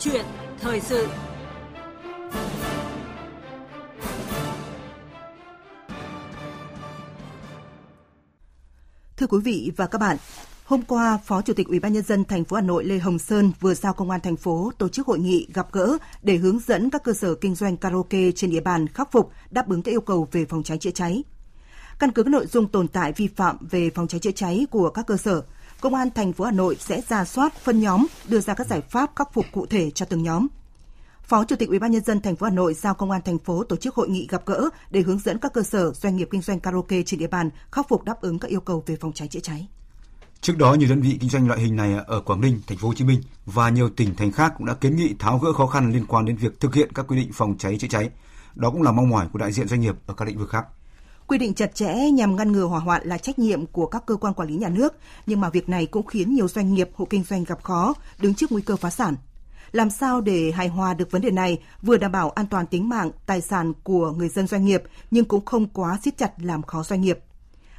chuyện thời sự Thưa quý vị và các bạn, Hôm qua, Phó Chủ tịch Ủy ban nhân dân thành phố Hà Nội Lê Hồng Sơn vừa giao công an thành phố tổ chức hội nghị gặp gỡ để hướng dẫn các cơ sở kinh doanh karaoke trên địa bàn khắc phục đáp ứng các yêu cầu về phòng cháy chữa cháy. Căn cứ các nội dung tồn tại vi phạm về phòng cháy chữa cháy của các cơ sở, Công an thành phố Hà Nội sẽ ra soát phân nhóm, đưa ra các giải pháp khắc phục cụ thể cho từng nhóm. Phó Chủ tịch UBND thành phố Hà Nội giao công an thành phố tổ chức hội nghị gặp gỡ để hướng dẫn các cơ sở doanh nghiệp kinh doanh karaoke trên địa bàn khắc phục đáp ứng các yêu cầu về phòng cháy chữa cháy. Trước đó, nhiều đơn vị kinh doanh loại hình này ở Quảng Ninh, Thành phố Hồ Chí Minh và nhiều tỉnh thành khác cũng đã kiến nghị tháo gỡ khó khăn liên quan đến việc thực hiện các quy định phòng cháy chữa cháy. Đó cũng là mong mỏi của đại diện doanh nghiệp ở các lĩnh vực khác. Quy định chặt chẽ nhằm ngăn ngừa hỏa hoạn là trách nhiệm của các cơ quan quản lý nhà nước, nhưng mà việc này cũng khiến nhiều doanh nghiệp, hộ kinh doanh gặp khó, đứng trước nguy cơ phá sản. Làm sao để hài hòa được vấn đề này, vừa đảm bảo an toàn tính mạng, tài sản của người dân doanh nghiệp, nhưng cũng không quá siết chặt làm khó doanh nghiệp.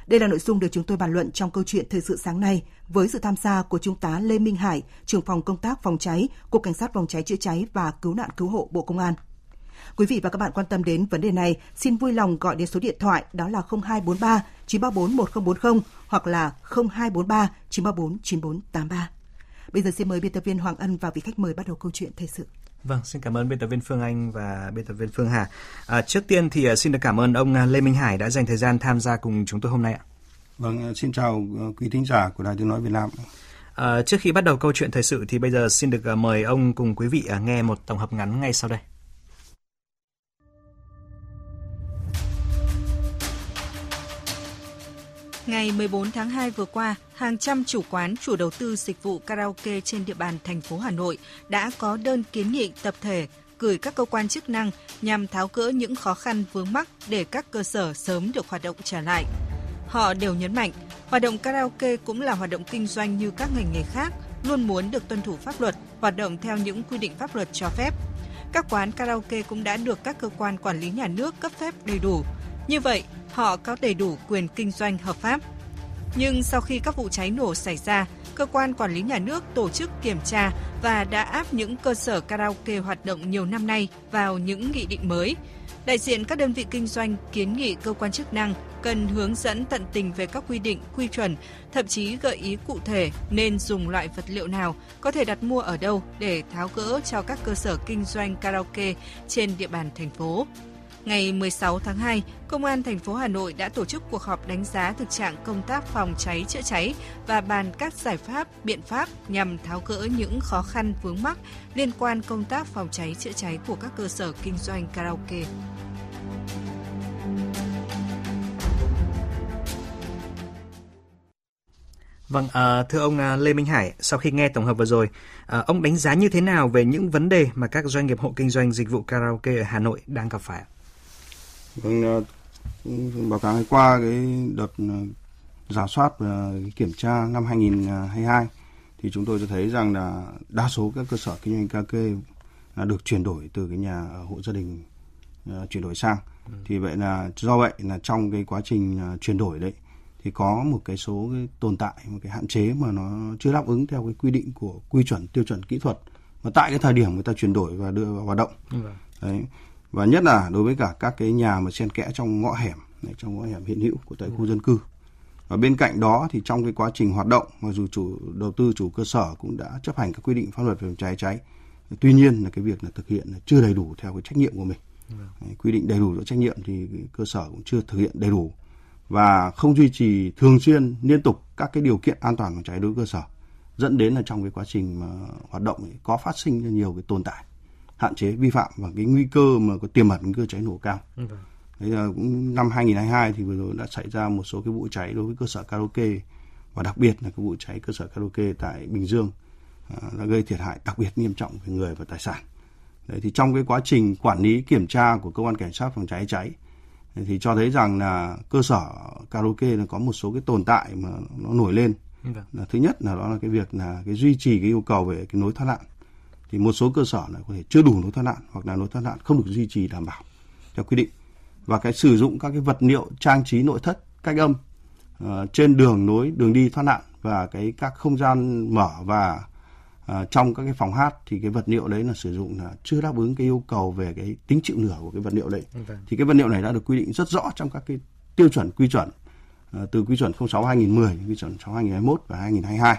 Đây là nội dung được chúng tôi bàn luận trong câu chuyện thời sự sáng nay với sự tham gia của Trung tá Lê Minh Hải, trưởng phòng công tác phòng cháy, Cục Cảnh sát phòng cháy chữa cháy và cứu nạn cứu hộ Bộ Công an. Quý vị và các bạn quan tâm đến vấn đề này, xin vui lòng gọi đến số điện thoại đó là 0243 934 1040 hoặc là 0243 934 9483. Bây giờ xin mời biên tập viên Hoàng Ân và vị khách mời bắt đầu câu chuyện thời sự. Vâng, xin cảm ơn biên tập viên Phương Anh và biên tập viên Phương Hà. À, trước tiên thì à, xin được cảm ơn ông à, Lê Minh Hải đã dành thời gian tham gia cùng chúng tôi hôm nay ạ. Vâng, à, xin chào quý thính giả của Đài Tiếng Nói Việt Nam. À, trước khi bắt đầu câu chuyện thời sự thì bây giờ xin được mời ông cùng quý vị nghe một tổng hợp ngắn ngay sau đây. Ngày 14 tháng 2 vừa qua, hàng trăm chủ quán, chủ đầu tư dịch vụ karaoke trên địa bàn thành phố Hà Nội đã có đơn kiến nghị tập thể gửi các cơ quan chức năng nhằm tháo gỡ những khó khăn vướng mắc để các cơ sở sớm được hoạt động trở lại. Họ đều nhấn mạnh, hoạt động karaoke cũng là hoạt động kinh doanh như các ngành nghề khác, luôn muốn được tuân thủ pháp luật, hoạt động theo những quy định pháp luật cho phép. Các quán karaoke cũng đã được các cơ quan quản lý nhà nước cấp phép đầy đủ. Như vậy, họ có đầy đủ quyền kinh doanh hợp pháp. Nhưng sau khi các vụ cháy nổ xảy ra, cơ quan quản lý nhà nước tổ chức kiểm tra và đã áp những cơ sở karaoke hoạt động nhiều năm nay vào những nghị định mới. Đại diện các đơn vị kinh doanh kiến nghị cơ quan chức năng cần hướng dẫn tận tình về các quy định, quy chuẩn, thậm chí gợi ý cụ thể nên dùng loại vật liệu nào, có thể đặt mua ở đâu để tháo gỡ cho các cơ sở kinh doanh karaoke trên địa bàn thành phố. Ngày 16 tháng 2, Công an thành phố Hà Nội đã tổ chức cuộc họp đánh giá thực trạng công tác phòng cháy chữa cháy và bàn các giải pháp, biện pháp nhằm tháo gỡ những khó khăn vướng mắc liên quan công tác phòng cháy chữa cháy của các cơ sở kinh doanh karaoke. Vâng, à, thưa ông à, Lê Minh Hải, sau khi nghe tổng hợp vừa rồi, à, ông đánh giá như thế nào về những vấn đề mà các doanh nghiệp hộ kinh doanh dịch vụ karaoke ở Hà Nội đang gặp phải? Vâng, ờ, báo cáo qua cái đợt ờ, giả soát và kiểm tra năm 2022 thì chúng tôi cho thấy rằng là đa số các cơ sở kinh doanh karaoke là được chuyển đổi từ cái nhà hộ gia đình chuyển đổi sang. Ừ. Thì vậy là do vậy là trong cái quá trình chuyển đổi đấy thì có một cái số cái tồn tại một cái hạn chế mà nó chưa đáp ứng theo cái quy định của quy chuẩn tiêu chuẩn kỹ thuật mà tại cái thời điểm người ta chuyển đổi và đưa vào hoạt động. Ừ. Đấy và nhất là đối với cả các cái nhà mà xen kẽ trong ngõ hẻm trong ngõ hẻm hiện hữu của tại khu dân cư. Và bên cạnh đó thì trong cái quá trình hoạt động mặc dù chủ đầu tư chủ cơ sở cũng đã chấp hành các quy định pháp luật về phòng cháy cháy. Tuy nhiên là cái việc là thực hiện là chưa đầy đủ theo cái trách nhiệm của mình. Đấy, quy định đầy đủ cho trách nhiệm thì cơ sở cũng chưa thực hiện đầy đủ. Và không duy trì thường xuyên liên tục các cái điều kiện an toàn phòng cháy đối với cơ sở dẫn đến là trong cái quá trình mà hoạt động có phát sinh nhiều cái tồn tại hạn chế vi phạm và cái nguy cơ mà có tiềm ẩn nguy cơ cháy nổ cao. Vâng. Đấy là cũng năm 2022 thì vừa rồi đã xảy ra một số cái vụ cháy đối với cơ sở karaoke và đặc biệt là cái vụ cháy cơ sở karaoke tại Bình Dương à, đã gây thiệt hại đặc biệt nghiêm trọng về người và tài sản. Đấy, thì trong cái quá trình quản lý kiểm tra của cơ quan cảnh sát phòng cháy cháy thì cho thấy rằng là cơ sở karaoke là có một số cái tồn tại mà nó nổi lên. Vâng. Là thứ nhất là đó là cái việc là cái duy trì cái yêu cầu về cái nối thoát nạn thì một số cơ sở là có thể chưa đủ lối thoát nạn hoặc là lối thoát nạn không được duy trì đảm bảo theo quy định. Và cái sử dụng các cái vật liệu trang trí nội thất cách âm uh, trên đường nối đường đi thoát nạn và cái các không gian mở và à, trong các cái phòng hát thì cái vật liệu đấy là sử dụng là chưa đáp ứng cái yêu cầu về cái tính chịu lửa của cái vật liệu đấy. Vâng. thì cái vật liệu này đã được quy định rất rõ trong các cái tiêu chuẩn quy chuẩn à, từ quy chuẩn 06 2010 quy chuẩn 6 2021 và 2022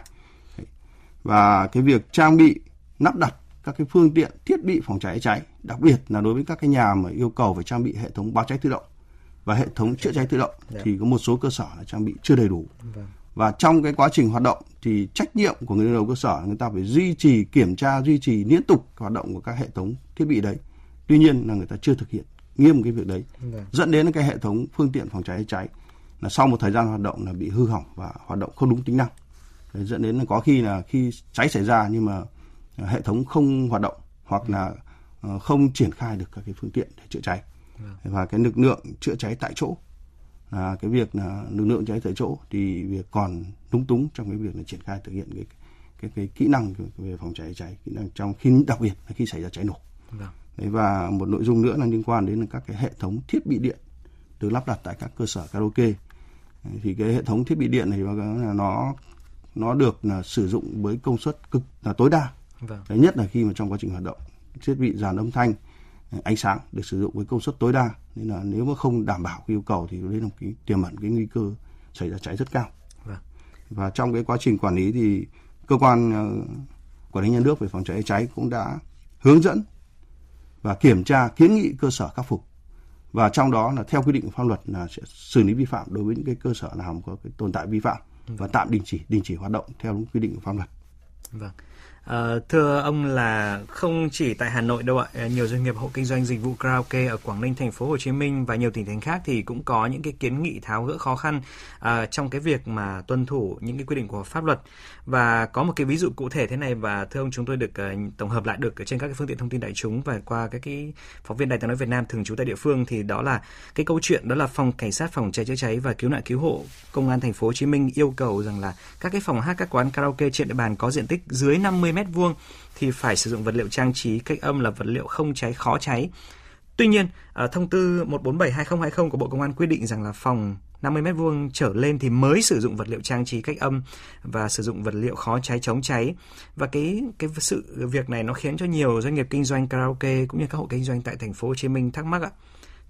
và cái việc trang bị lắp đặt các cái phương tiện thiết bị phòng cháy cháy đặc biệt là đối với các cái nhà mà yêu cầu phải trang bị hệ thống báo cháy tự động và hệ thống chữa cháy tự động yeah. thì có một số cơ sở là trang bị chưa đầy đủ vâng. và trong cái quá trình hoạt động thì trách nhiệm của người đứng đầu cơ sở người ta phải duy trì kiểm tra duy trì liên tục hoạt động của các hệ thống thiết bị đấy tuy nhiên là người ta chưa thực hiện nghiêm cái việc đấy vâng. dẫn đến cái hệ thống phương tiện phòng cháy cháy là sau một thời gian hoạt động là bị hư hỏng và hoạt động không đúng tính năng đấy, dẫn đến là có khi là khi cháy xảy ra nhưng mà hệ thống không hoạt động hoặc là ờ, không triển khai được các cái phương tiện để chữa cháy vâng. và cái lực lượng chữa cháy tại chỗ là cái việc là lực lượng cháy tại chỗ thì việc còn lúng túng trong cái việc là triển khai thực hiện cái cái cái kỹ năng về phòng cháy cháy kỹ năng trong khi đặc biệt là khi xảy ra cháy nổ vâng. Đấy, và một nội dung nữa là liên quan đến các cái hệ thống thiết bị điện được lắp đặt tại các cơ sở karaoke thì cái hệ thống thiết bị điện này là nó nó được là sử dụng với công suất cực là tối đa vâng. Đấy nhất là khi mà trong quá trình hoạt động thiết bị dàn âm thanh ánh sáng được sử dụng với công suất tối đa nên là nếu mà không đảm bảo cái yêu cầu thì đấy là một cái tiềm ẩn cái nguy cơ xảy ra cháy rất cao vâng. và trong cái quá trình quản lý thì cơ quan uh, quản lý nhà nước về phòng cháy cháy cũng đã hướng dẫn và kiểm tra kiến nghị cơ sở khắc phục và trong đó là theo quy định của pháp luật là sẽ xử lý vi phạm đối với những cái cơ sở nào có cái tồn tại vi phạm và vâng. tạm đình chỉ đình chỉ hoạt động theo đúng quy định của pháp luật. Vâng. À, thưa ông là không chỉ tại Hà Nội đâu ạ, ờ, nhiều doanh nghiệp hộ kinh doanh dịch vụ karaoke ở Quảng Ninh, thành phố Hồ Chí Minh và nhiều tỉnh thành khác thì cũng có những cái kiến nghị tháo gỡ khó khăn à, trong cái việc mà tuân thủ những cái quy định của pháp luật. Và có một cái ví dụ cụ thể thế này và thưa ông chúng tôi được uh, tổng hợp lại được trên các cái phương tiện thông tin đại chúng và qua các cái phóng viên Đài tiếng nói Việt Nam thường trú tại địa phương thì đó là cái câu chuyện đó là phòng cảnh sát phòng cháy chữa cháy và cứu nạn cứu hộ công an thành phố Hồ Chí Minh yêu cầu rằng là các cái phòng hát các quán karaoke trên địa bàn có diện tích dưới 50 50 mét vuông thì phải sử dụng vật liệu trang trí cách âm là vật liệu không cháy khó cháy. Tuy nhiên, ở thông tư 147/2020 của Bộ Công an quy định rằng là phòng 50 mét vuông trở lên thì mới sử dụng vật liệu trang trí cách âm và sử dụng vật liệu khó cháy chống cháy và cái cái sự việc này nó khiến cho nhiều doanh nghiệp kinh doanh karaoke cũng như các hộ kinh doanh tại thành phố Hồ Chí Minh thắc mắc ạ.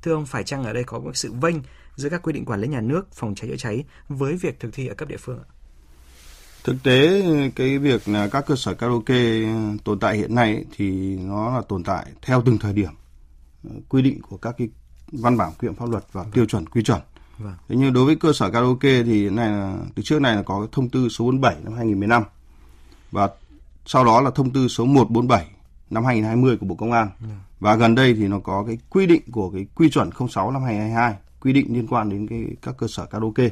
Thưa ông phải chăng ở đây có một sự vênh giữa các quy định quản lý nhà nước phòng cháy chữa cháy với việc thực thi ở cấp địa phương ạ? Thực tế cái việc là các cơ sở karaoke tồn tại hiện nay thì nó là tồn tại theo từng thời điểm quy định của các cái văn bản quy phạm pháp luật và tiêu chuẩn quy chuẩn. Vâng. Thế nhưng đối với cơ sở karaoke thì nay là từ trước này là có thông tư số 47 năm 2015 và sau đó là thông tư số 147 năm 2020 của Bộ Công an. Vâng. Và gần đây thì nó có cái quy định của cái quy chuẩn 06 năm 2022 quy định liên quan đến cái các cơ sở karaoke.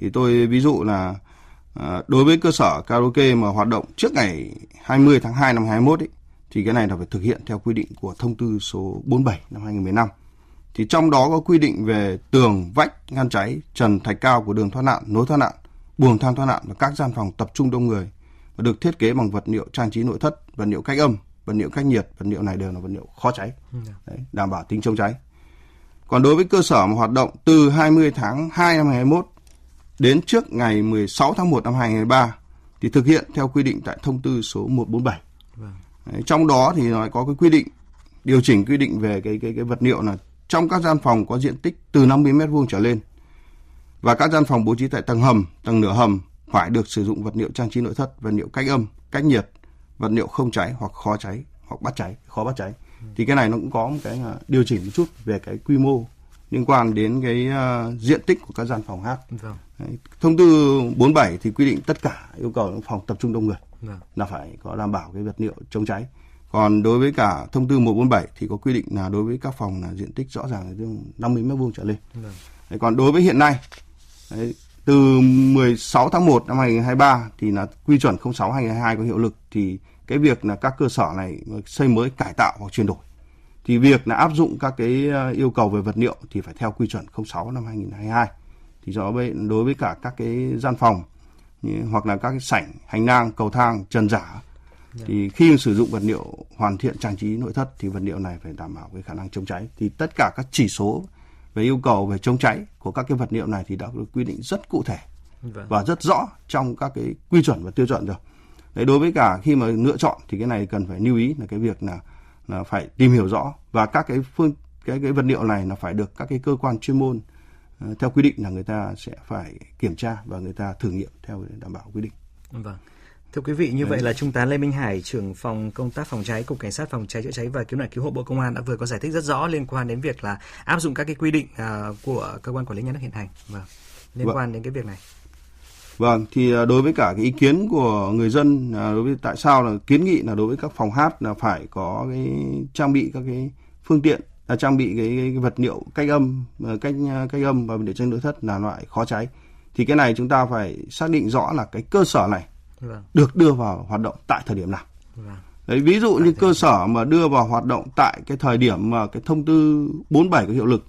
Thì tôi ví dụ là À, đối với cơ sở karaoke mà hoạt động trước ngày 20 tháng 2 năm 2021 ấy, thì cái này là phải thực hiện theo quy định của thông tư số 47 năm 2015. Thì trong đó có quy định về tường, vách, ngăn cháy, trần thạch cao của đường thoát nạn, nối thoát nạn, buồng thang thoát nạn và các gian phòng tập trung đông người và được thiết kế bằng vật liệu trang trí nội thất, vật liệu cách âm, vật liệu cách nhiệt, vật liệu này đều là vật liệu khó cháy, ừ. Đấy, đảm bảo tính chống cháy. Còn đối với cơ sở mà hoạt động từ 20 tháng 2 năm 2021 đến trước ngày 16 tháng 1 năm 2023 thì thực hiện theo quy định tại thông tư số 147. Vâng. Đấy, trong đó thì nó có cái quy định điều chỉnh quy định về cái cái cái vật liệu là trong các gian phòng có diện tích từ 50 mét vuông trở lên và các gian phòng bố trí tại tầng hầm, tầng nửa hầm phải được sử dụng vật liệu trang trí nội thất, vật liệu cách âm, cách nhiệt, vật liệu không cháy hoặc khó cháy hoặc bắt cháy, khó bắt cháy. Ừ. Thì cái này nó cũng có một cái điều chỉnh một chút về cái quy mô liên quan đến cái uh, diện tích của các gian phòng hát. Vâng. Đấy, thông tư 47 thì quy định tất cả yêu cầu phòng tập trung đông người vâng. là phải có đảm bảo cái vật liệu chống cháy. Còn đối với cả thông tư 147 thì có quy định là đối với các phòng là diện tích rõ ràng là 50 mét vuông trở lên. Vâng. Đấy, còn đối với hiện nay đấy, từ 16 tháng 1 năm 2023 thì là quy chuẩn 06 2022 có hiệu lực thì cái việc là các cơ sở này xây mới cải tạo hoặc chuyển đổi thì việc là áp dụng các cái ờ, yêu cầu về vật liệu thì phải theo quy chuẩn 06 năm 2022 thì do vậy đối với cả các cái gian phòng hoặc là các cái sảnh hành lang cầu thang trần giả dạ. thì khi sử dụng vật liệu hoàn thiện trang trí nội thất thì vật liệu này phải đảm bảo cái khả năng chống cháy thì tất cả các chỉ số về yêu cầu về chống cháy của các cái vật liệu này thì đã được quy định rất cụ thể vâng. và rất rõ trong các cái quy chuẩn và tiêu chuẩn rồi Đấy, đối với cả khi mà lựa chọn thì cái này cần phải lưu ý là cái việc là là phải tìm hiểu rõ và các cái phương cái cái vật liệu này là phải được các cái cơ quan chuyên môn uh, theo quy định là người ta sẽ phải kiểm tra và người ta thử nghiệm theo đảm bảo quy định. Vâng. Thưa quý vị, như Đấy. vậy là Trung tá Lê Minh Hải, trưởng phòng công tác phòng cháy, Cục Cảnh sát phòng cháy chữa cháy và cứu nạn cứu hộ Bộ Công an đã vừa có giải thích rất rõ liên quan đến việc là áp dụng các cái quy định uh, của cơ quan quản lý nhà nước hiện hành. Vâng. Liên vâng. quan đến cái việc này. Vâng, thì à, đối với cả cái ý kiến của người dân à, đối với tại sao là kiến nghị là đối với các phòng hát là phải có cái trang bị các cái phương tiện là trang bị cái, cái, vật liệu cách âm cách cách âm và để trên nội thất là loại khó cháy thì cái này chúng ta phải xác định rõ là cái cơ sở này vâng. được đưa vào hoạt động tại thời điểm nào vâng. đấy ví dụ như cơ sở mà đưa vào hoạt động tại cái thời điểm mà cái thông tư 47 có hiệu lực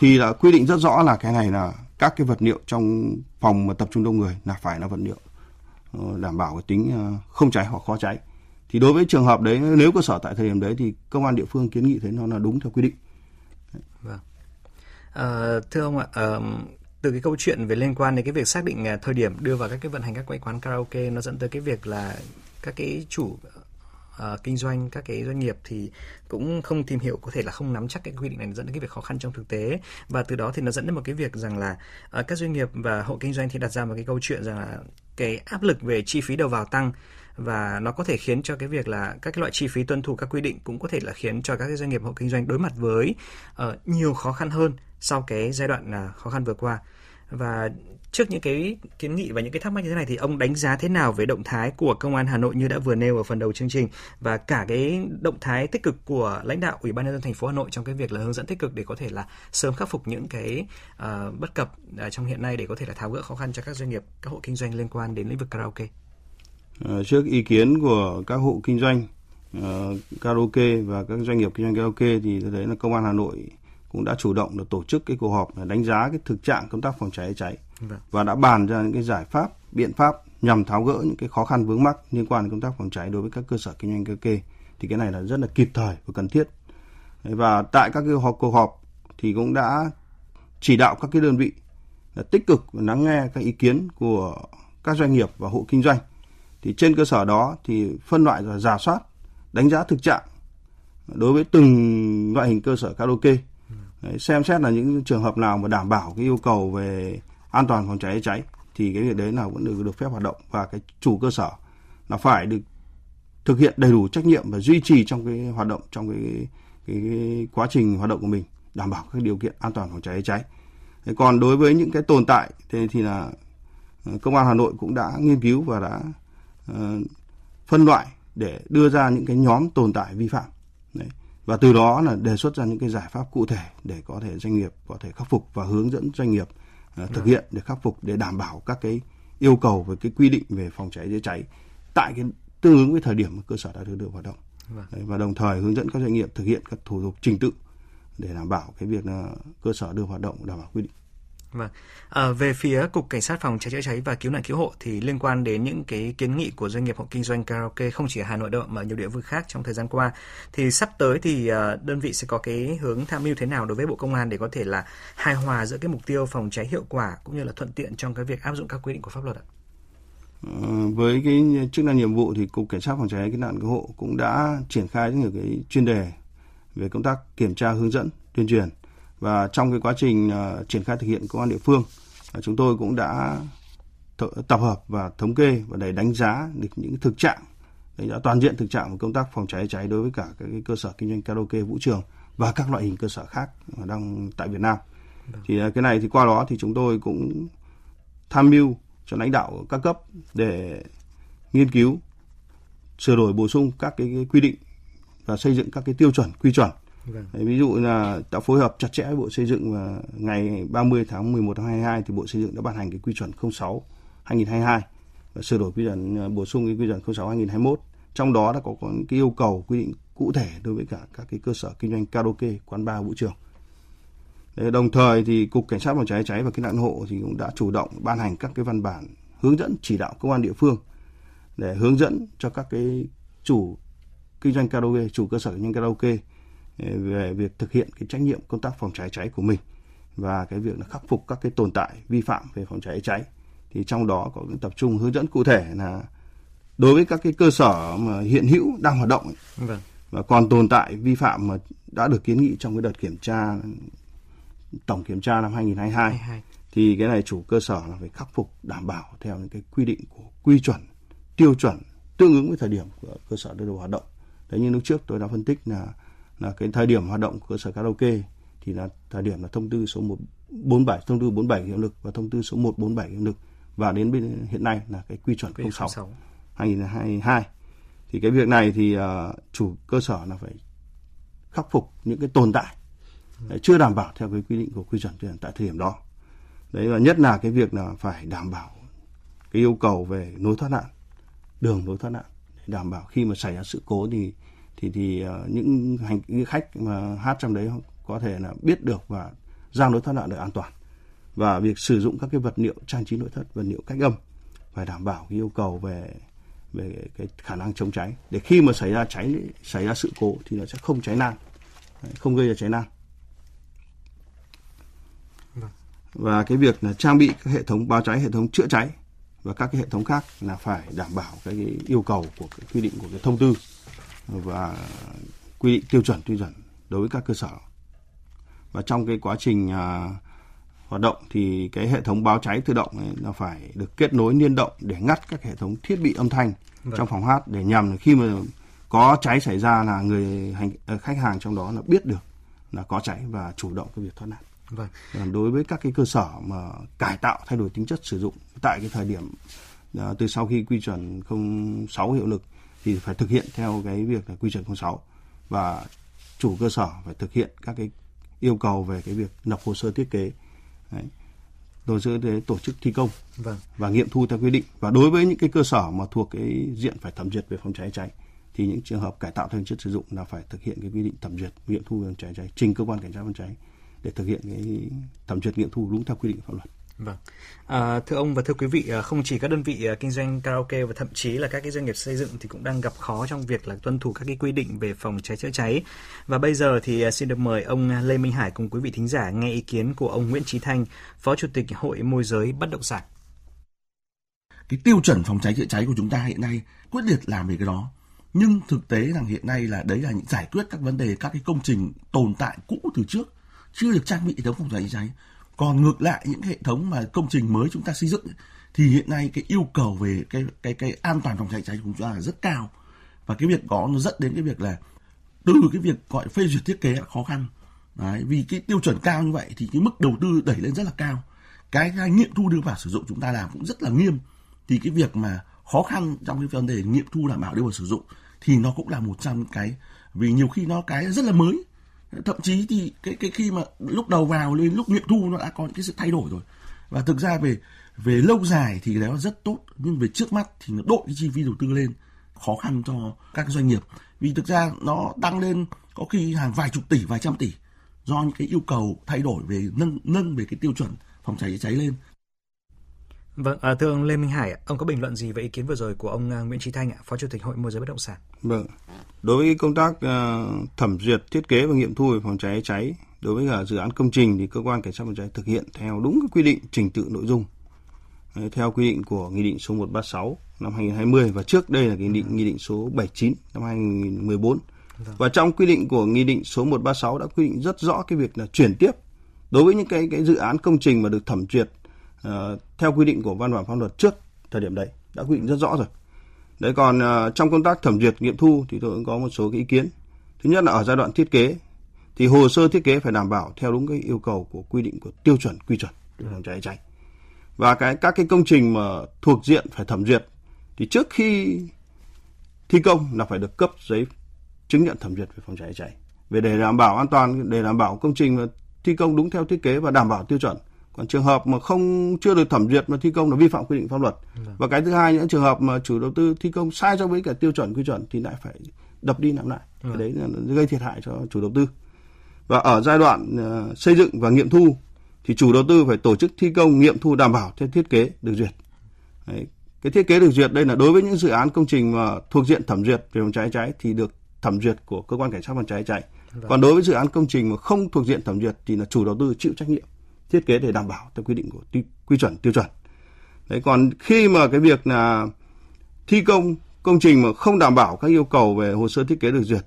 thì là quy định rất rõ là cái này là các cái vật liệu trong phòng mà tập trung đông người là phải là vật liệu ờ, đảm bảo cái tính ờ, không cháy hoặc khó cháy thì đối với trường hợp đấy nếu cơ sở tại thời điểm đấy thì công an địa phương kiến nghị thấy nó là đúng theo quy định. Vâng. À, thưa ông ạ, à, từ cái câu chuyện về liên quan đến cái việc xác định thời điểm đưa vào các cái vận hành các quán karaoke nó dẫn tới cái việc là các cái chủ uh, kinh doanh các cái doanh nghiệp thì cũng không tìm hiểu có thể là không nắm chắc cái quy định này dẫn đến cái việc khó khăn trong thực tế. Và từ đó thì nó dẫn đến một cái việc rằng là uh, các doanh nghiệp và hộ kinh doanh thì đặt ra một cái câu chuyện rằng là cái áp lực về chi phí đầu vào tăng. Và nó có thể khiến cho cái việc là các cái loại chi phí tuân thủ các quy định cũng có thể là khiến cho các cái doanh nghiệp hộ kinh doanh đối mặt với uh, nhiều khó khăn hơn sau cái giai đoạn uh, khó khăn vừa qua và trước những cái kiến nghị và những cái thắc mắc như thế này thì ông đánh giá thế nào về động thái của công an Hà Nội như đã vừa nêu ở phần đầu chương trình và cả cái động thái tích cực của lãnh đạo Ủy ban nhân dân thành phố Hà Nội trong cái việc là hướng dẫn tích cực để có thể là sớm khắc phục những cái uh, bất cập uh, trong hiện nay để có thể là tháo gỡ khó khăn cho các doanh nghiệp, các hộ kinh doanh liên quan đến lĩnh vực karaoke. Ờ, trước ý kiến của các hộ kinh doanh uh, karaoke và các doanh nghiệp kinh doanh karaoke thì tôi thấy là công an Hà Nội cũng đã chủ động được tổ chức cái cuộc họp đánh giá cái thực trạng công tác phòng cháy cháy. Vâng. và đã bàn ra những cái giải pháp biện pháp nhằm tháo gỡ những cái khó khăn vướng mắc liên quan đến công tác phòng cháy đối với các cơ sở kinh doanh karaoke. Thì cái này là rất là kịp thời và cần thiết. Và tại các cái họp cuộc họp thì cũng đã chỉ đạo các cái đơn vị là tích cực lắng nghe các ý kiến của các doanh nghiệp và hộ kinh doanh. Thì trên cơ sở đó thì phân loại và giả soát đánh giá thực trạng đối với từng loại hình cơ sở karaoke Đấy, xem xét là những trường hợp nào mà đảm bảo cái yêu cầu về an toàn phòng cháy cháy thì cái việc đấy là vẫn được được phép hoạt động và cái chủ cơ sở là phải được thực hiện đầy đủ trách nhiệm và duy trì trong cái hoạt động trong cái cái, cái quá trình hoạt động của mình đảm bảo các điều kiện an toàn phòng cháy cháy. Thế còn đối với những cái tồn tại thì, thì là ờ, công an Hà Nội cũng đã nghiên cứu và đã uh, phân loại để đưa ra những cái nhóm tồn tại vi phạm. Đấy và từ đó là đề xuất ra những cái giải pháp cụ thể để có thể doanh nghiệp có thể khắc phục và hướng dẫn doanh nghiệp uh, thực hiện để khắc phục để đảm bảo các cái yêu cầu về cái quy định về phòng cháy chữa cháy tại cái tương ứng với thời điểm mà cơ sở đã được đưa hoạt động. Vâng. Đấy, và đồng thời hướng dẫn các doanh nghiệp thực hiện các thủ tục trình tự để đảm bảo cái việc là cơ sở đưa hoạt động đảm bảo quy định Vâng. À, về phía cục cảnh sát phòng cháy chữa cháy và cứu nạn cứu hộ thì liên quan đến những cái kiến nghị của doanh nghiệp hộ kinh doanh karaoke không chỉ ở Hà Nội đâu mà nhiều địa phương khác trong thời gian qua thì sắp tới thì ờ, đơn vị sẽ có cái hướng tham mưu thế nào đối với Bộ Công an để có thể là hài hòa giữa cái mục tiêu phòng cháy hiệu quả cũng như là thuận tiện trong cái việc áp dụng các quy định của pháp luật ạ? Ờ, với cái chức năng nhiệm vụ thì cục cảnh sát phòng cháy cứu nạn cứu hộ cũng đã triển khai rất nhiều cái chuyên đề về công tác kiểm tra hướng dẫn tuyên truyền và trong cái quá trình uh, triển khai thực hiện công an địa phương uh, chúng tôi cũng đã th- tập hợp và thống kê và để đánh giá được những thực trạng đánh giá toàn diện thực trạng của công tác phòng cháy cháy đối với cả các cái cơ sở kinh doanh karaoke vũ trường và các loại hình cơ sở khác đang tại Việt Nam. Được. Thì uh, cái này thì qua đó thì chúng tôi cũng tham mưu cho lãnh đạo các cấp để nghiên cứu sửa đổi bổ sung các cái, cái quy định và xây dựng các cái tiêu chuẩn quy chuẩn Vâng. Ví dụ là đã phối hợp chặt chẽ với Bộ Xây dựng và ngày 30 tháng 11 năm 22 thì Bộ Xây dựng đã ban hành cái quy chuẩn 06 2022 và sửa đổi quy chuẩn ờ, bổ sung cái quy chuẩn 06 2021. Trong đó đã có, cái yêu cầu quy định cụ thể đối với cả các cái cơ sở kinh doanh karaoke, quán bar, vũ trường. Đồng thời thì cục cảnh sát phòng cháy cháy và cứu nạn hộ thì cũng đã chủ động ban hành các cái văn bản hướng dẫn chỉ đạo công an địa phương để hướng dẫn cho các cái chủ kinh doanh karaoke, chủ cơ sở kinh doanh karaoke về việc thực hiện cái trách nhiệm công tác phòng cháy cháy của mình và cái việc là khắc phục các cái tồn tại vi phạm về phòng cháy cháy thì trong đó có tập trung hướng dẫn cụ thể là đối với các cái cơ sở mà hiện hữu đang hoạt động ấy, vâng. và còn tồn tại vi phạm mà đã được kiến nghị trong cái đợt kiểm tra tổng kiểm tra năm 2022 22. thì cái này chủ cơ sở là phải khắc phục đảm bảo theo những cái quy định của quy chuẩn tiêu chuẩn tương ứng với thời điểm của cơ sở đưa vào hoạt động đấy như lúc trước tôi đã phân tích là là cái thời điểm hoạt động của cơ sở karaoke thì là thời điểm là thông tư số 147 thông tư 47 hiệu lực và thông tư số 147 hiệu lực. Và đến bên hiện nay là cái quy chuẩn 06, 06 2022 thì cái việc này thì uh, chủ cơ sở là phải khắc phục những cái tồn tại ừ. chưa đảm bảo theo cái quy định của quy chuẩn tuyển tại thời điểm đó. Đấy và nhất là cái việc là phải đảm bảo cái yêu cầu về nối thoát nạn đường nối thoát nạn. Để đảm bảo khi mà xảy ra sự cố thì thì thì ờ, những hành, những khách mà hát trong đấy có thể là biết được và ra lối thoát nạn được an toàn. Và việc sử dụng các cái vật liệu, trang trí nội thất, vật liệu cách âm phải đảm bảo cái yêu cầu về về cái khả năng chống cháy. Để khi mà xảy ra cháy, xảy ra sự cố thì nó sẽ không cháy lan. Không gây ra cháy lan. Và cái việc là trang bị các hệ thống báo cháy, hệ thống chữa cháy và các cái hệ thống khác là phải đảm bảo cái yêu cầu của cái quy định của cái thông tư và quy định tiêu chuẩn tiêu chuẩn đối với các cơ sở và trong cái quá trình à, hoạt động thì cái hệ thống báo cháy tự động ấy, nó phải được kết nối liên động để ngắt các hệ thống thiết bị âm thanh vâng. trong phòng hát để nhằm khi mà có cháy xảy ra là người hành, ờ, khách hàng trong đó là biết được là có cháy và chủ động cái việc thoát nạn. Vâng. Đối với các cái cơ sở mà cải tạo thay đổi tính chất sử dụng tại cái thời điểm uh, từ sau khi quy chuẩn 06 hiệu lực thì phải thực hiện theo cái việc là quy chuẩn 06 và chủ cơ sở phải thực hiện các cái yêu cầu về cái việc lập hồ sơ thiết kế Đấy. hồ sơ để tổ chức thi công vâng. và nghiệm thu theo quy định và đối với những cái cơ sở mà thuộc cái diện phải thẩm duyệt về phòng cháy cháy thì những trường hợp cải tạo theo chất sử dụng là phải thực hiện cái quy định thẩm duyệt nghiệm thu về phòng cháy cháy trình cơ quan cảnh sát phòng cháy để thực hiện cái thẩm duyệt nghiệm thu đúng theo quy định pháp luật Vâng. À, thưa ông và thưa quý vị, à, không chỉ các đơn vị à, kinh doanh karaoke và thậm chí là các cái doanh nghiệp xây dựng thì cũng đang gặp khó trong việc là tuân thủ các cái quy định về phòng cháy chữa cháy. Và bây giờ thì à, xin được mời ông Lê Minh Hải cùng quý vị thính giả nghe ý kiến của ông Nguyễn Trí Thanh, Phó Chủ tịch Hội môi giới bất động sản. Cái tiêu chuẩn phòng cháy chữa cháy của chúng ta hiện nay quyết liệt làm về cái đó. Nhưng thực tế rằng hiện nay là đấy là những giải quyết các vấn đề các cái công trình tồn tại cũ từ trước chưa được trang bị hệ thống phòng cháy chữa cháy còn ngược lại những hệ thống mà công trình mới chúng ta xây dựng thì hiện nay cái yêu cầu về cái cái cái an toàn phòng cháy cháy của chúng ta là rất cao. Và cái việc đó nó dẫn đến cái việc là từ cái việc gọi phê duyệt thiết kế là khó khăn. Đấy, vì cái tiêu chuẩn cao như vậy thì cái mức đầu tư đẩy lên rất là cao. Cái, cái nghiệm thu đưa vào sử dụng chúng ta làm cũng rất là nghiêm. Thì cái việc mà khó khăn trong cái vấn đề nghiệm thu đảm bảo đưa vào sử dụng thì nó cũng là một trong cái vì nhiều khi nó cái rất là mới thậm chí thì cái cái khi mà lúc đầu vào lên, lúc nghiệm thu nó đã có những cái sự thay đổi rồi. Và thực ra về về lâu dài thì nó đó rất tốt, nhưng về trước mắt thì nó đội cái chi phí đầu tư lên, khó khăn cho các doanh nghiệp. Vì thực ra nó tăng lên có khi hàng vài chục tỷ, vài trăm tỷ do những cái yêu cầu thay đổi về nâng nâng về cái tiêu chuẩn phòng cháy chữa cháy lên. Vâng, à, thưa ông Lê Minh Hải, ông có bình luận gì về ý kiến vừa rồi của ông à, Nguyễn Trí Thanh Phó Chủ tịch Hội môi giới bất động sản? Vâng, đối với công tác uh, thẩm duyệt thiết kế và nghiệm thu về phòng cháy cháy đối với cả dự án công trình thì cơ quan cảnh sát phòng cháy thực hiện theo đúng cái quy định trình tự nội dung theo quy định của nghị định số 136 năm 2020 và trước đây là cái nghị định nghị định số 79 năm 2014 vâng. và trong quy định của nghị định số 136 đã quy định rất rõ cái việc là chuyển tiếp đối với những cái cái dự án công trình mà được thẩm duyệt uh, theo quy định của văn bản pháp luật trước thời điểm đấy đã quy định rất rõ rồi. Đấy còn uh, trong công tác thẩm duyệt nghiệm thu thì tôi cũng có một số cái ý kiến. Thứ nhất là ở giai đoạn thiết kế thì hồ sơ thiết kế phải đảm bảo theo đúng cái yêu cầu của quy định của tiêu chuẩn quy chuẩn về phòng cháy cháy và cái các cái công trình mà thuộc diện phải thẩm duyệt thì trước khi thi công là phải được cấp giấy chứng nhận thẩm duyệt về phòng cháy cháy về để đảm bảo an toàn để đảm bảo công trình mà thi công đúng theo thiết kế và đảm bảo tiêu chuẩn còn trường hợp mà không chưa được thẩm duyệt mà thi công là vi phạm quy định pháp luật vâng. và cái thứ hai những trường hợp mà chủ đầu tư thi công sai so với cả tiêu chuẩn quy chuẩn thì lại phải đập đi làm lại vâng. đấy là gây thiệt hại cho chủ đầu tư và ở giai đoạn uh, xây dựng và nghiệm thu thì chủ đầu tư phải tổ chức thi công nghiệm thu đảm bảo theo thiết kế được duyệt đấy. cái thiết kế được duyệt đây là đối với những dự án công trình mà thuộc diện thẩm duyệt về phòng cháy cháy thì được thẩm duyệt của cơ quan cảnh sát phòng cháy cháy vâng. còn đối với dự án công trình mà không thuộc diện thẩm duyệt thì là chủ đầu tư chịu trách nhiệm thiết kế để đảm bảo theo quy định của quy chuẩn tiêu chuẩn đấy còn khi mà cái việc là thi công công trình mà không đảm bảo các yêu cầu về hồ sơ thiết kế được duyệt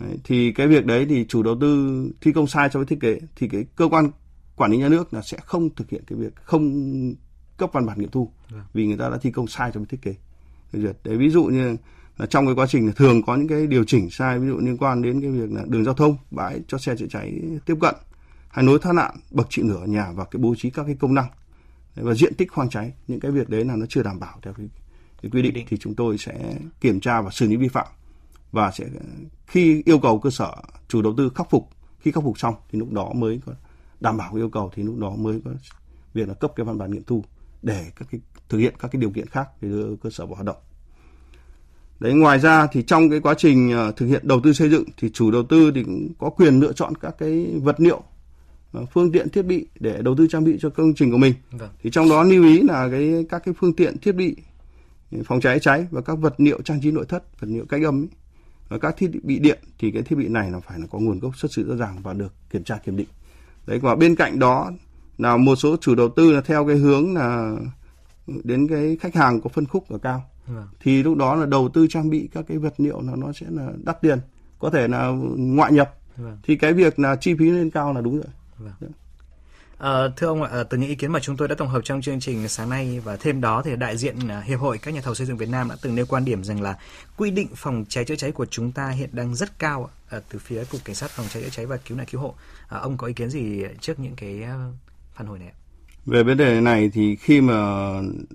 đấy, thì cái việc đấy thì chủ đầu tư thi công sai so với thiết kế thì cái cơ quan quản lý nhà nước là sẽ không thực hiện cái việc không cấp văn bản nghiệm thu Vâng. vì người ta đã thi công sai trong thiết kế được duyệt. Đấy ví dụ như là trong cái quá trình thường có những cái điều chỉnh sai ví dụ liên quan đến cái việc là đường giao thông bãi cho xe chữa cháy tiếp cận hay nối thoát nạn bậc trị nửa nhà và cái bố trí các cái công năng. Và diện tích khoang cháy những cái việc đấy là nó chưa đảm bảo theo cái, cái quy định, thì chúng tôi sẽ kiểm tra và xử lý vi phạm. Và sẽ khi yêu cầu cơ sở chủ đầu tư khắc phục khi khắc phục xong thì lúc đó mới có đảm bảo yêu cầu thì lúc đó mới có việc là cấp cái văn bản nghiệm thu để các cái thực hiện các cái điều kiện khác để đưa cơ sở vào hoạt động. Đấy ngoài ra thì trong cái quá trình ờ, thực hiện đầu tư xây dựng thì chủ đầu tư thì cũng có quyền lựa chọn các cái vật liệu phương tiện thiết bị để đầu tư trang bị cho công trình của mình. Vâng. Thì trong đó lưu ý là cái các cái phương tiện thiết bị phòng cháy cháy và các vật liệu trang trí nội thất, vật liệu cách âm ấy, và các thiết bị điện thì cái thiết bị này là phải là có nguồn gốc xuất xứ rõ ràng và được kiểm tra kiểm định. Đấy và bên cạnh đó là một số chủ đầu tư là theo cái hướng là đến cái khách hàng có phân khúc ở cao Vâng. thì lúc đó là đầu tư trang bị các cái vật liệu là nó sẽ là đắt tiền có thể là ngoại nhập Vâng. thì cái việc là chi phí lên cao là đúng rồi Ờ, thưa ông ạ, ờ, từ những ý kiến mà chúng tôi đã tổng hợp trong chương trình sáng nay và thêm đó thì đại diện ờ, Hiệp hội các nhà thầu xây dựng Việt Nam đã từng nêu quan điểm rằng là quy định phòng cháy chữa cháy của chúng ta hiện đang rất cao ờ, từ phía cục cảnh sát phòng cháy chữa cháy và cứu nạn cứu hộ. Ờ, ông có ý kiến gì trước những cái phản hồi này? Về vấn đề này thì khi mà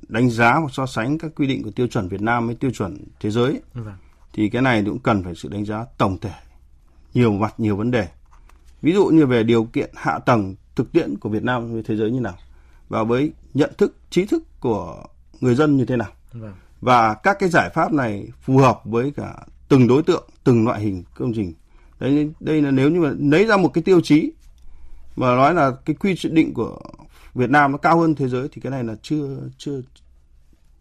đánh giá và so sánh các quy định của tiêu chuẩn Việt Nam với tiêu chuẩn thế giới Vâng. thì cái này cũng cần phải sự đánh giá tổng thể nhiều mặt nhiều vấn đề. Ví dụ như về điều kiện hạ tầng thực tiễn của Việt Nam với thế giới như nào và với nhận thức trí thức của người dân như thế nào Vâng. và các cái giải pháp này phù hợp với cả từng đối tượng, từng loại hình công trình. Đấy đây là nếu như mà lấy ra một cái tiêu chí mà nói là cái quy định của Việt Nam nó cao hơn thế giới thì cái này là chưa chưa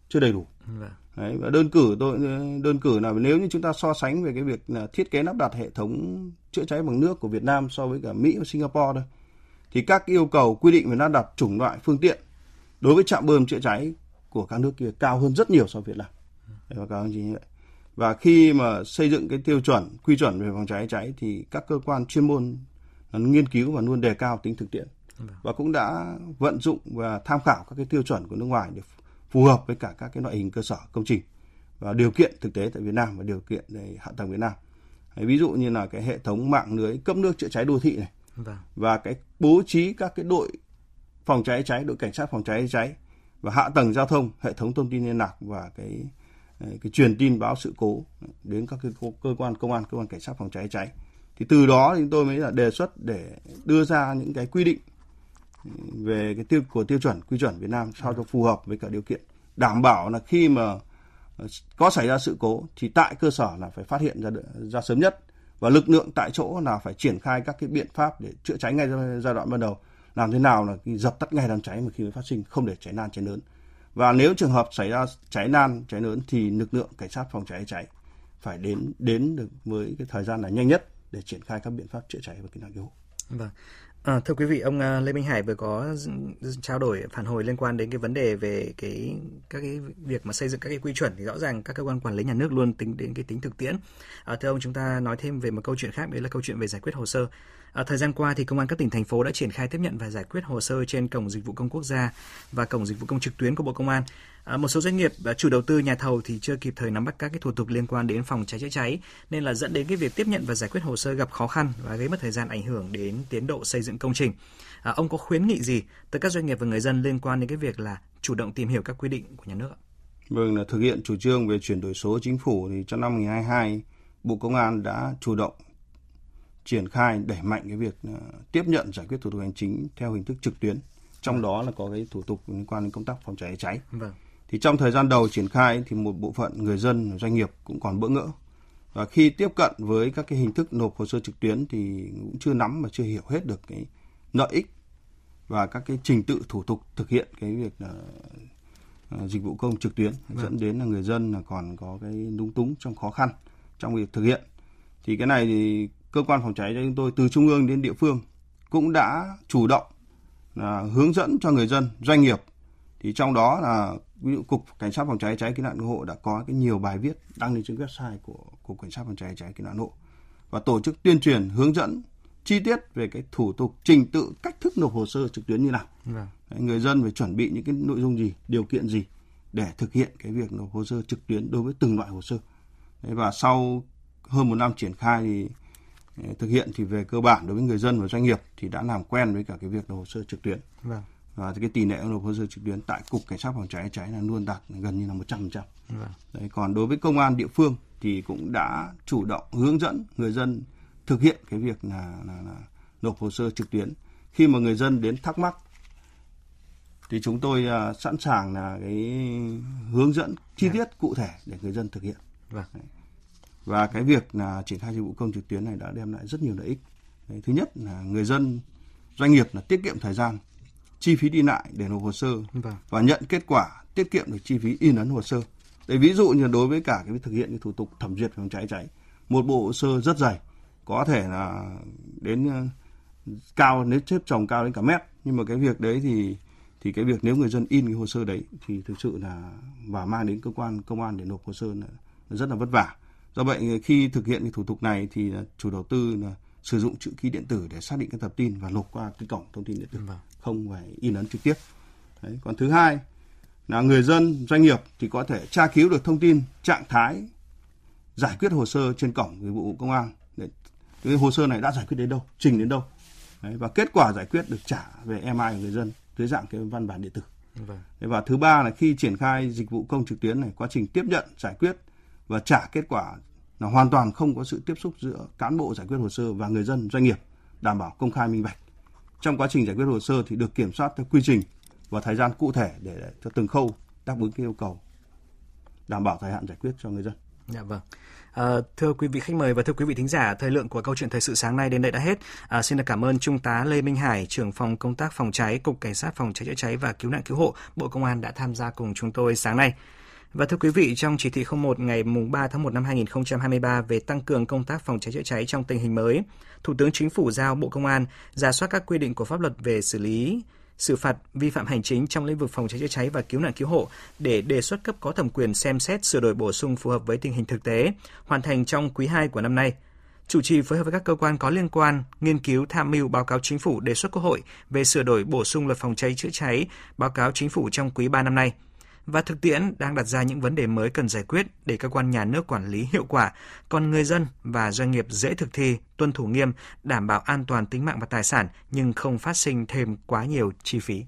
chưa đầy đủ. Vâng. Đấy, và đơn cử tôi đơn cử là nếu như chúng ta so sánh về cái việc là thiết kế lắp đặt hệ thống chữa cháy bằng nước của Việt Nam so với cả Mỹ và Singapore thôi thì các yêu cầu quy định về lắp đặt chủng loại phương tiện đối với trạm bơm chữa cháy của các nước kia cao hơn rất nhiều so với Việt Nam. Đấy, báo cáo như vậy. Và khi mà xây dựng cái tiêu chuẩn, quy chuẩn về phòng cháy cháy thì các cơ quan chuyên môn nghiên cứu và luôn đề cao tính thực tiễn và cũng đã vận dụng và tham khảo các cái tiêu chuẩn của nước ngoài để phù hợp với cả các cái loại hình cơ sở công trình và điều kiện thực tế tại Việt Nam và điều kiện về hạ tầng Việt Nam. Đấy, ví dụ như là cái hệ thống mạng lưới cấp nước chữa cháy đô thị này Vâng. và cái bố trí các cái đội phòng cháy cháy, đội cảnh sát phòng cháy cháy và hạ tầng giao thông, hệ thống thông tin liên lạc và cái cái truyền tin báo sự cố đến các cái cơ quan công an, cơ quan cảnh sát phòng cháy cháy. Thì từ đó thì chúng tôi mới là đề xuất để đưa ra những cái quy định về cái tiêu, của tiêu chuẩn, quy chuẩn Việt Nam sao cho phù hợp với cả điều kiện. Đảm bảo là khi mà ờ, có xảy ra sự cố thì tại cơ sở là phải phát hiện ra ra sớm nhất. Và lực lượng tại chỗ là phải triển khai các cái biện pháp để chữa cháy ngay giai đoạn ban đầu. Làm thế nào là dập tắt ngay đám cháy mà khi mới phát sinh, không để cháy lan, cháy lớn. Và nếu trường hợp xảy ra cháy lan, cháy lớn thì lực lượng cảnh sát phòng cháy cháy phải đến đến được với cái thời gian là nhanh nhất để triển khai các biện pháp chữa cháy và cứu nạn cứu hộ. Vâng. À, thưa quý vị, ông ờ, Lê Minh Hải vừa có trao đổi phản hồi liên quan đến cái vấn đề về cái các cái việc mà xây dựng các cái quy chuẩn thì rõ ràng các cơ quan quản lý nhà nước luôn tính đến cái tính thực tiễn. À, thưa ông, chúng ta nói thêm về một câu chuyện khác đấy là câu chuyện về giải quyết hồ sơ. À, thời gian qua thì công an các tỉnh thành phố đã triển khai tiếp nhận và giải quyết hồ sơ trên cổng dịch vụ công quốc gia và cổng dịch vụ công trực tuyến của Bộ Công an. À, một số doanh nghiệp à, chủ đầu tư nhà thầu thì chưa kịp thời nắm bắt các cái thủ tục liên quan đến phòng cháy chữa cháy nên là dẫn đến cái việc tiếp nhận và giải quyết hồ sơ gặp khó khăn và gây mất thời gian ảnh hưởng đến tiến độ xây dựng công trình. À, ông có khuyến nghị gì tới các doanh nghiệp và người dân liên quan đến cái việc là chủ động tìm hiểu các quy định của nhà nước? Vâng, là thực hiện chủ trương về chuyển đổi số chính phủ thì trong năm 2022 Bộ Công an đã chủ động triển khai đẩy mạnh cái việc tiếp nhận giải quyết thủ tục hành chính theo hình thức trực tuyến. Trong đó là có cái thủ tục liên quan đến công tác phòng cháy cháy. Vâng. Thì trong thời gian đầu triển khai thì một bộ phận người dân doanh nghiệp cũng còn bỡ ngỡ. Và khi tiếp cận với các cái hình thức nộp hồ sơ trực tuyến thì cũng chưa nắm và chưa hiểu hết được cái lợi ích và các cái trình tự thủ tục thực hiện cái việc là dịch vụ công trực tuyến vâng. dẫn đến là người dân là còn có cái lúng túng trong khó khăn trong việc thực hiện. Thì cái này thì cơ quan phòng cháy cho chúng tôi từ trung ương đến địa phương cũng đã chủ động là hướng dẫn cho người dân doanh nghiệp. Thì trong đó là ví dụ cục cảnh sát phòng cháy cháy cứu nạn cứu hộ đã có cái nhiều bài viết đăng lên trên website của cục cảnh sát phòng cháy cháy cứu nạn cứu hộ và tổ chức tuyên truyền hướng dẫn chi tiết về cái thủ tục trình tự cách thức nộp hồ sơ trực tuyến như nào. Vâng. Đấy, người dân phải chuẩn bị những cái nội dung gì điều kiện gì để thực hiện cái việc nộp hồ sơ trực tuyến đối với từng loại hồ sơ. Đấy, và sau hơn một năm triển khai thì thực hiện thì về cơ bản đối với người dân và doanh nghiệp thì đã làm quen với cả cái việc nộp hồ sơ trực tuyến vâng. và cái tỷ lệ nộp hồ sơ trực tuyến tại cục cảnh sát phòng cháy cháy là luôn đạt gần như là một trăm trăm vâng. còn đối với công an địa phương thì cũng đã chủ động hướng dẫn người dân thực hiện cái việc là, là, là nộp hồ sơ trực tuyến khi mà người dân đến thắc mắc thì chúng tôi uh, sẵn sàng là cái hướng dẫn chi dạ. tiết cụ thể để người dân thực hiện. Vâng. Và cái việc là triển khai dịch vụ công trực tuyến này đã đem lại rất nhiều lợi ích. Đấy, thứ nhất là người dân doanh nghiệp là tiết kiệm thời gian, chi phí đi lại để nộp hồ sơ vâng. và nhận kết quả tiết kiệm được chi phí in ấn hồ sơ. Đấy, ví dụ như đối với cả cái thực hiện cái thủ tục thẩm duyệt phòng cháy cháy, một bộ hồ sơ rất dày, có thể là đến ờ, cao nếu xếp chồng cao đến cả mét nhưng mà cái việc đấy thì thì cái việc nếu người dân in cái hồ sơ đấy thì thực sự là và mang đến cơ quan công an để nộp hồ sơ là rất là vất vả do vậy khi thực hiện cái thủ tục này thì chủ đầu tư là sử dụng chữ ký điện tử để xác định cái tập tin và nộp qua cái cổng thông tin điện tử vâng. không phải in ấn trực tiếp đấy. còn thứ hai là người dân doanh nghiệp thì có thể tra cứu được thông tin trạng thái giải quyết hồ sơ trên cổng dịch vụ công an để cái hồ sơ này đã giải quyết đến đâu trình đến đâu Đấy, và kết quả giải quyết được trả về email của người dân dưới dạng cái văn bản điện tử vâng. và thứ ba là khi triển khai dịch vụ công trực tuyến này quá trình tiếp nhận giải quyết và trả kết quả là hoàn toàn không có sự tiếp xúc giữa cán bộ giải quyết hồ sơ và người dân doanh nghiệp đảm bảo công khai minh bạch trong quá trình giải quyết hồ sơ thì được kiểm soát theo quy trình và thời gian cụ thể để cho từng khâu đáp ứng cái yêu cầu đảm bảo thời hạn giải quyết cho người dân. Dạ vâng. À, thưa quý vị khách mời và thưa quý vị thính giả, thời lượng của câu chuyện thời sự sáng nay đến đây đã hết. À, xin được cảm ơn Trung tá Lê Minh Hải, trưởng phòng công tác phòng cháy, Cục Cảnh sát phòng cháy chữa cháy và cứu nạn cứu hộ, Bộ Công an đã tham gia cùng chúng tôi sáng nay. Và thưa quý vị, trong chỉ thị 01 ngày 3 tháng 1 năm 2023 về tăng cường công tác phòng cháy chữa cháy trong tình hình mới, Thủ tướng Chính phủ giao Bộ Công an ra soát các quy định của pháp luật về xử lý xử phạt vi phạm hành chính trong lĩnh vực phòng cháy chữa cháy và cứu nạn cứu hộ để đề xuất cấp có thẩm quyền xem xét sửa đổi bổ sung phù hợp với tình hình thực tế, hoàn thành trong quý 2 của năm nay. Chủ trì phối hợp với các cơ quan có liên quan nghiên cứu tham mưu báo cáo chính phủ đề xuất Quốc hội về sửa đổi bổ sung luật phòng cháy chữa cháy, báo cáo chính phủ trong quý 3 năm nay và thực tiễn đang đặt ra những vấn đề mới cần giải quyết để cơ quan nhà nước quản lý hiệu quả, còn người dân và doanh nghiệp dễ thực thi, tuân thủ nghiêm, đảm bảo an toàn tính mạng và tài sản nhưng không phát sinh thêm quá nhiều chi phí.